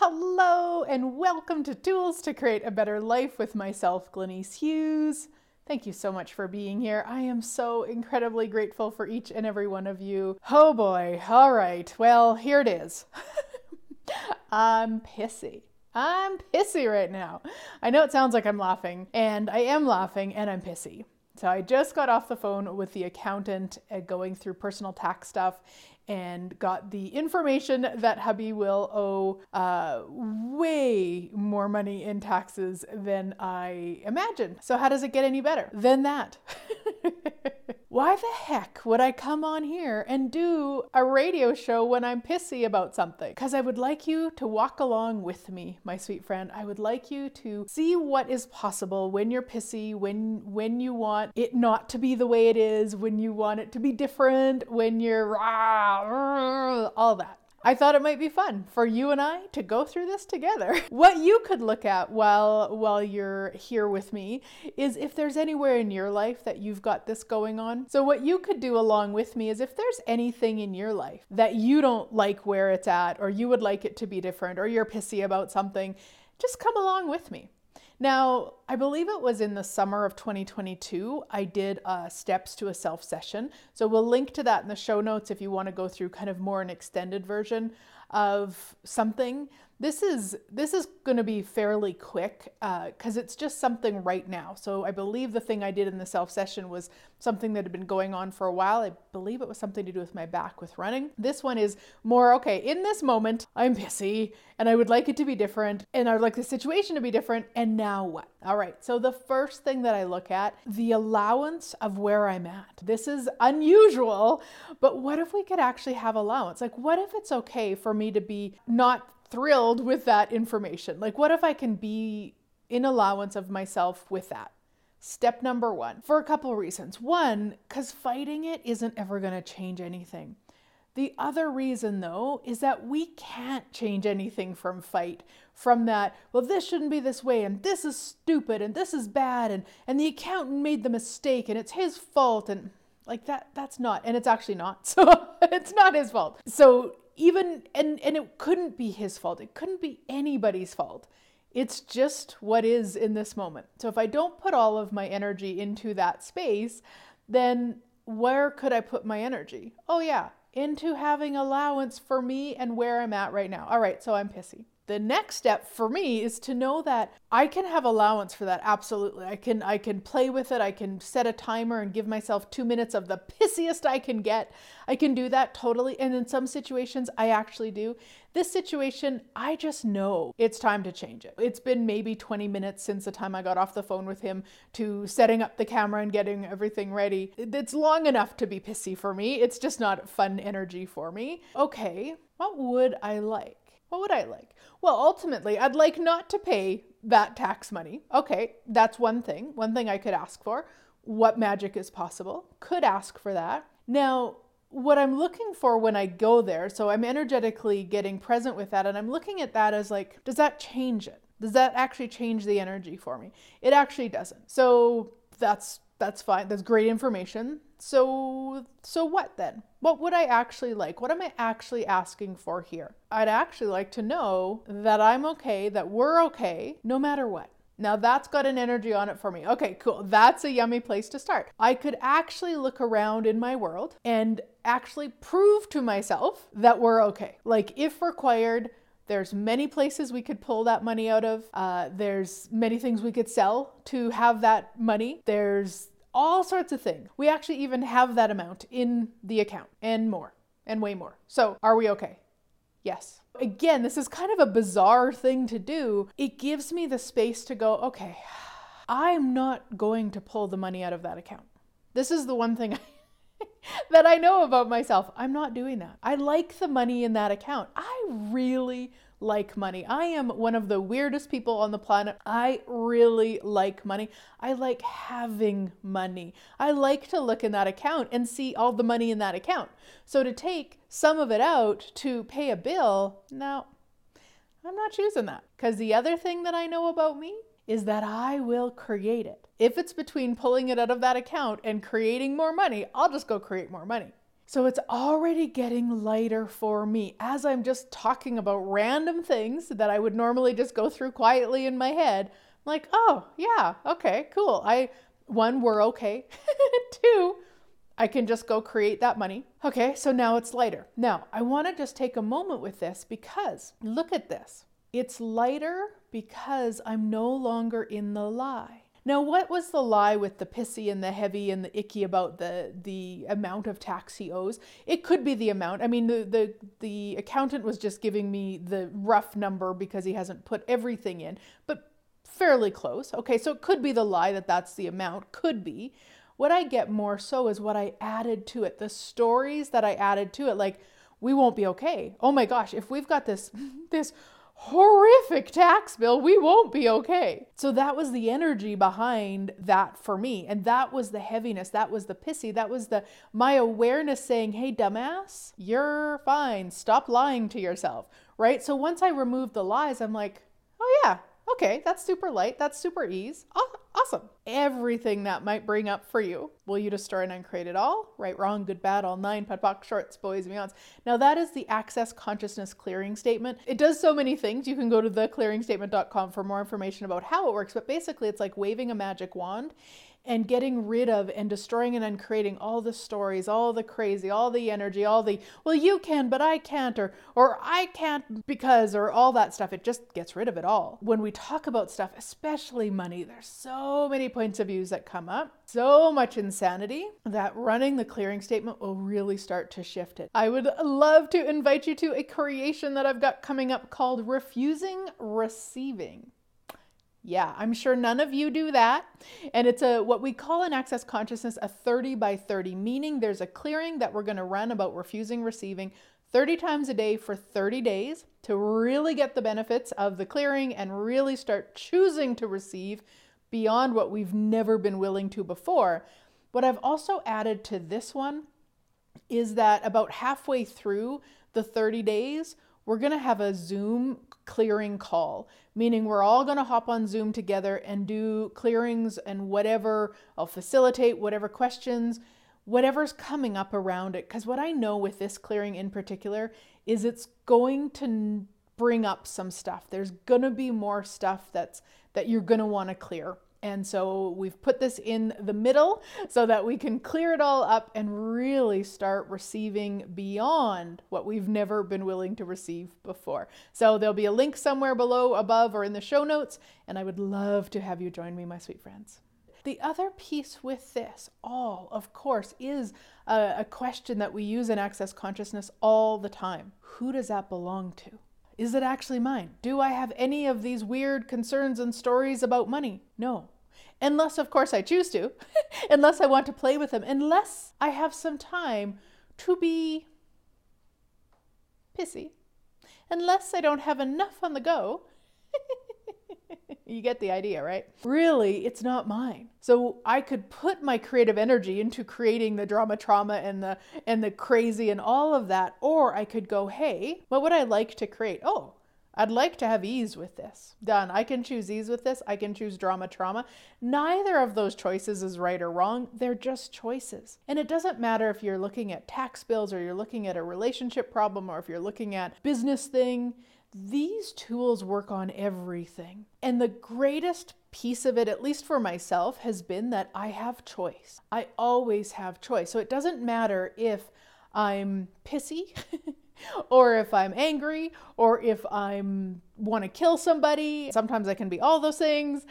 Hello, and welcome to Tools to Create a Better Life with myself, Glenise Hughes. Thank you so much for being here. I am so incredibly grateful for each and every one of you. Oh boy, all right, well, here it is. I'm pissy. I'm pissy right now. I know it sounds like I'm laughing, and I am laughing, and I'm pissy. So I just got off the phone with the accountant uh, going through personal tax stuff and got the information that hubby will owe uh, way more money in taxes than I imagined. So, how does it get any better than that? Why the heck would I come on here and do a radio show when I'm pissy about something? Because I would like you to walk along with me, my sweet friend. I would like you to see what is possible when you're pissy, when when you want it not to be the way it is, when you want it to be different, when you're rah, all that. I thought it might be fun for you and I to go through this together. What you could look at while while you're here with me is if there's anywhere in your life that you've got this going on. So what you could do along with me is if there's anything in your life that you don't like where it's at or you would like it to be different or you're pissy about something, just come along with me. Now, I believe it was in the summer of 2022, I did a Steps to a Self session. So we'll link to that in the show notes if you want to go through kind of more an extended version of something this is this is going to be fairly quick because uh, it's just something right now. So I believe the thing I did in the self session was something that had been going on for a while. I believe it was something to do with my back with running. This one is more okay. In this moment, I'm pissy and I would like it to be different, and I would like the situation to be different. And now what? All right. So the first thing that I look at the allowance of where I'm at. This is unusual, but what if we could actually have allowance? Like, what if it's okay for me to be not thrilled with that information. Like, what if I can be in allowance of myself with that? Step number one, for a couple reasons. One, because fighting it isn't ever going to change anything. The other reason, though, is that we can't change anything from fight, from that, well, this shouldn't be this way, and this is stupid, and this is bad, and, and the accountant made the mistake, and it's his fault, and like that, that's not, and it's actually not. So it's not his fault. So even and and it couldn't be his fault. It couldn't be anybody's fault. It's just what is in this moment. So if i don't put all of my energy into that space then where could i put my energy? Oh yeah into having allowance for me and where i'm at right now. All right so i'm pissy the next step for me is to know that I can have allowance for that absolutely. I can I can play with it. I can set a timer and give myself 2 minutes of the pissiest I can get. I can do that totally and in some situations I actually do. This situation, I just know it's time to change it. It's been maybe 20 minutes since the time I got off the phone with him to setting up the camera and getting everything ready. It's long enough to be pissy for me. It's just not fun energy for me. Okay, what would I like? What would I like? Well, ultimately, I'd like not to pay that tax money. Okay, that's one thing, one thing I could ask for. What magic is possible? Could ask for that. Now, what I'm looking for when I go there, so I'm energetically getting present with that, and I'm looking at that as like, does that change it? Does that actually change the energy for me? It actually doesn't. So that's that's fine. That's great information. So so what then? What would I actually like? What am I actually asking for here? I'd actually like to know that I'm okay, that we're okay no matter what. Now that's got an energy on it for me. Okay, cool. That's a yummy place to start. I could actually look around in my world and actually prove to myself that we're okay. Like, if required, there's many places we could pull that money out of. Uh, there's many things we could sell to have that money. There's all sorts of things. We actually even have that amount in the account and more and way more. So, are we okay? Yes. Again, this is kind of a bizarre thing to do. It gives me the space to go, okay, I'm not going to pull the money out of that account. This is the one thing that I know about myself. I'm not doing that. I like the money in that account. I really like money. I am one of the weirdest people on the planet. I really like money. I like having money. I like to look in that account and see all the money in that account. So to take some of it out to pay a bill, no, I'm not choosing that. Because the other thing that I know about me is that I will create it. If it's between pulling it out of that account and creating more money, I'll just go create more money. So it's already getting lighter for me as I'm just talking about random things that I would normally just go through quietly in my head. I'm like, oh, yeah, okay, cool. I, one, we're okay. Two, I can just go create that money. Okay, so now it's lighter. Now, I want to just take a moment with this because look at this. It's lighter because I'm no longer in the lie. Now, what was the lie with the pissy and the heavy and the icky about the the amount of tax he owes? It could be the amount. I mean, the the the accountant was just giving me the rough number because he hasn't put everything in, but fairly close. Okay, so it could be the lie that that's the amount. Could be. What I get more so is what I added to it, the stories that I added to it. Like, we won't be okay. Oh my gosh, if we've got this this horrific tax bill, we won't be okay. So that was the energy behind that for me. And that was the heaviness. That was the pissy. That was the my awareness saying, hey, dumbass, you're fine. Stop lying to yourself. Right. So once I removed the lies, I'm like, oh, yeah, okay, that's super light. That's super ease. Awesome. Everything that might bring up for you. Will you destroy and uncreate it all? Right, wrong, good, bad, all nine, POD POC, shorts, boys, and beyonds. Now that is the Access Consciousness Clearing Statement. It does so many things. You can go to theclearingstatement.com for more information about how it works, but basically it's like waving a magic wand and getting rid of and destroying and uncreating all the stories, all the crazy, all the energy, all the well you can but I can't or or I can't because or all that stuff. It just gets rid of it all. When we talk about stuff, especially money, there's so many points of views that come up, so much insanity that running the clearing statement will really start to shift it. I would love to invite you to a creation that I've got coming up called Refusing Receiving. Yeah, I'm sure none of you do that. And it's a what we call in access consciousness a 30 by 30, meaning there's a clearing that we're going to run about refusing receiving 30 times a day for 30 days to really get the benefits of the clearing and really start choosing to receive beyond what we've never been willing to before. What I've also added to this one is that about halfway through the 30 days, we're going to have a Zoom clearing call, meaning we're all going to hop on Zoom together and do clearings and whatever. I'll facilitate whatever questions, whatever's coming up around it. Because what I know with this clearing in particular is it's going to bring up some stuff. There's going to be more stuff that's that you're going to want to clear. And so we've put this in the middle so that we can clear it all up and really start receiving beyond what we've never been willing to receive before. So there'll be a link somewhere below, above, or in the show notes. And I would love to have you join me, my sweet friends. The other piece with this, all, of course, is a, a question that we use in Access Consciousness all the time. Who does that belong to? Is it actually mine? Do I have any of these weird concerns and stories about money? No. Unless, of course, I choose to, unless I want to play with them, unless I have some time to be pissy, unless I don't have enough on the go you get the idea, right? Really, it's not mine. So I could put my creative energy into creating the drama trauma and the and the crazy and all of that or I could go, "Hey, what would I like to create?" Oh, I'd like to have ease with this. Done. I can choose ease with this. I can choose drama trauma. Neither of those choices is right or wrong. They're just choices. And it doesn't matter if you're looking at tax bills or you're looking at a relationship problem or if you're looking at business thing. These tools work on everything. And the greatest piece of it, at least for myself, has been that I have choice. I always have choice. So it doesn't matter if I'm pissy. or if I'm angry, or if I'm want to kill somebody. Sometimes I can be all those things.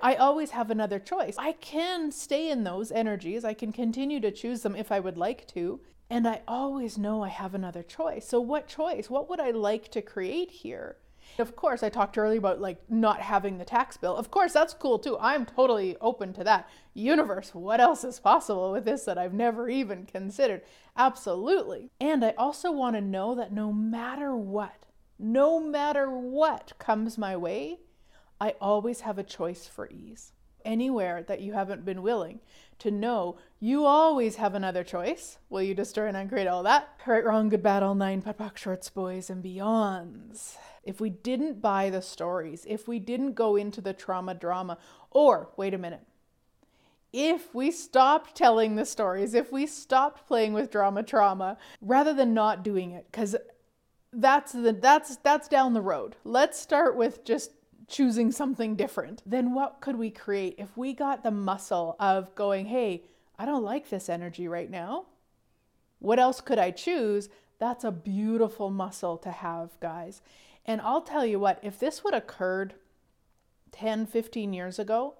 I always have another choice. I can stay in those energies. I can continue to choose them if I would like to. And I always know I have another choice. So, what choice? What would I like to create here? Of course, I talked earlier about like not having the tax bill. Of course, that's cool too. I'm totally open to that. Universe, what else is possible with this that I've never even considered? Absolutely. And I also want to know that no matter what, no matter what comes my way, I always have a choice for ease anywhere that you haven't been willing to know you always have another choice. Will you destroy and uncreate all that? Right, wrong, good, bad, all nine, POC, shorts, boys, and beyonds. If we didn't buy the stories, if we didn't go into the trauma drama, or wait a minute, if we stopped telling the stories, if we stopped playing with drama trauma rather than not doing it, because that's the that's that's down the road. Let's start with just choosing something different. Then what could we create if we got the muscle of going, "Hey, I don't like this energy right now. What else could I choose?" That's a beautiful muscle to have, guys. And I'll tell you what, if this would have occurred 10, 15 years ago,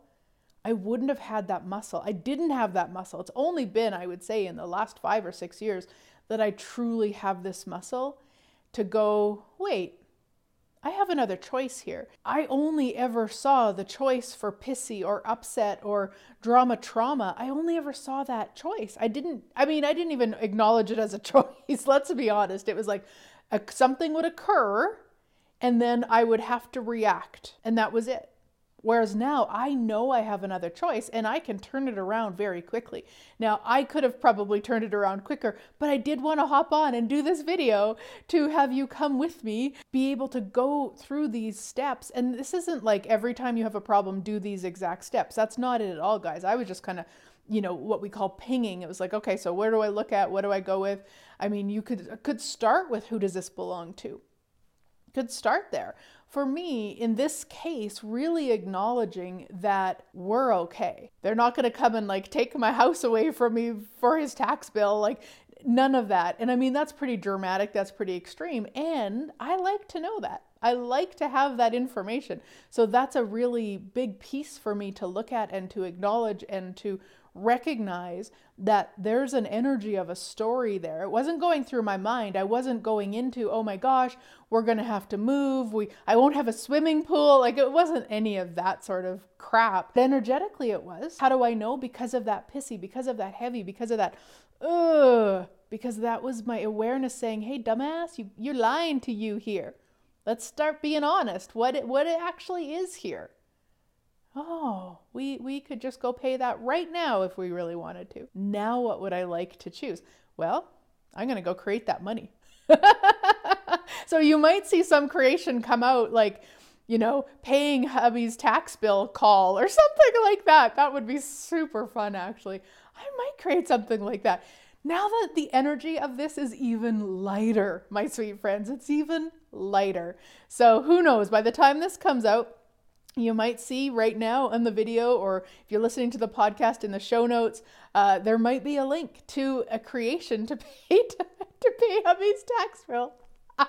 I wouldn't have had that muscle. I didn't have that muscle. It's only been, I would say, in the last five or six years that I truly have this muscle to go, wait, I have another choice here. I only ever saw the choice for pissy or upset or drama trauma. I only ever saw that choice. I didn't, I mean, I didn't even acknowledge it as a choice. Let's be honest. It was like a, something would occur and then I would have to react, and that was it. Whereas now I know I have another choice and I can turn it around very quickly. Now, I could have probably turned it around quicker, but I did want to hop on and do this video to have you come with me, be able to go through these steps. And this isn't like every time you have a problem, do these exact steps. That's not it at all, guys. I was just kind of you know what we call pinging it was like okay so where do i look at what do i go with i mean you could could start with who does this belong to could start there for me, in this case, really acknowledging that we're okay. They're not going to come and like take my house away from me for his tax bill. Like, none of that. And I mean, that's pretty dramatic, that's pretty extreme. And I like to know that. I like to have that information. So that's a really big piece for me to look at and to acknowledge and to recognize that there's an energy of a story there. It wasn't going through my mind. I wasn't going into, oh my gosh, we're going to have to move. We I won't have a swimming pool. Like it wasn't any of that sort of crap. Energetically it was. How do I know? Because of that pissy, because of that heavy, because of that ugh, because that was my awareness saying, "Hey dumbass, you you're lying to you here. Let's start being honest. What it, what it actually is here." Oh, we, we could just go pay that right now if we really wanted to. Now, what would I like to choose? Well, I'm going to go create that money. so you might see some creation come out like, you know, paying hubby's tax bill call or something like that. That would be super fun, actually. I might create something like that. Now that the energy of this is even lighter, my sweet friends, it's even lighter. So who knows, by the time this comes out, you might see right now in the video, or if you're listening to the podcast in the show notes, uh, there might be a link to a creation to pay to, to pay hubby's tax bill.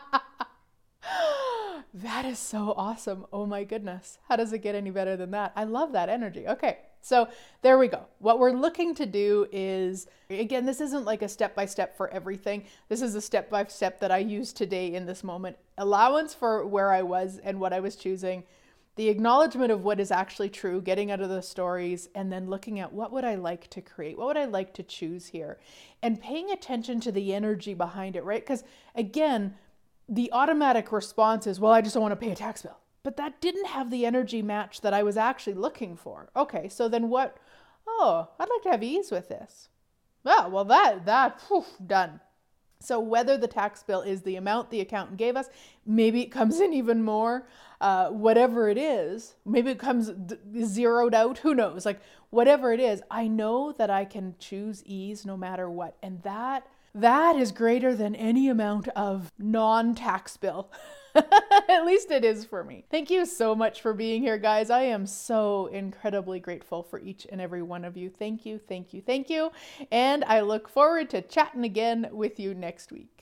that is so awesome. Oh my goodness. How does it get any better than that? I love that energy. Okay, so there we go. What we're looking to do is, again, this isn't like a step by step for everything. This is a step by step that I use today in this moment. Allowance for where I was and what I was choosing the acknowledgement of what is actually true, getting out of the stories, and then looking at what would I like to create? What would I like to choose here? And paying attention to the energy behind it, right? Because again, the automatic response is, well, I just don't want to pay a tax bill. But that didn't have the energy match that I was actually looking for. Okay, so then what? Oh, I'd like to have ease with this. Oh, well, that, that, whew, done. So whether the tax bill is the amount the accountant gave us, maybe it comes in even more, uh, whatever it is, maybe it comes d- zeroed out, who knows? Like whatever it is, I know that I can choose ease no matter what. And that that is greater than any amount of non-tax bill. At least it is for me. Thank you so much for being here, guys. I am so incredibly grateful for each and every one of you. Thank you, thank you, thank you. And I look forward to chatting again with you next week.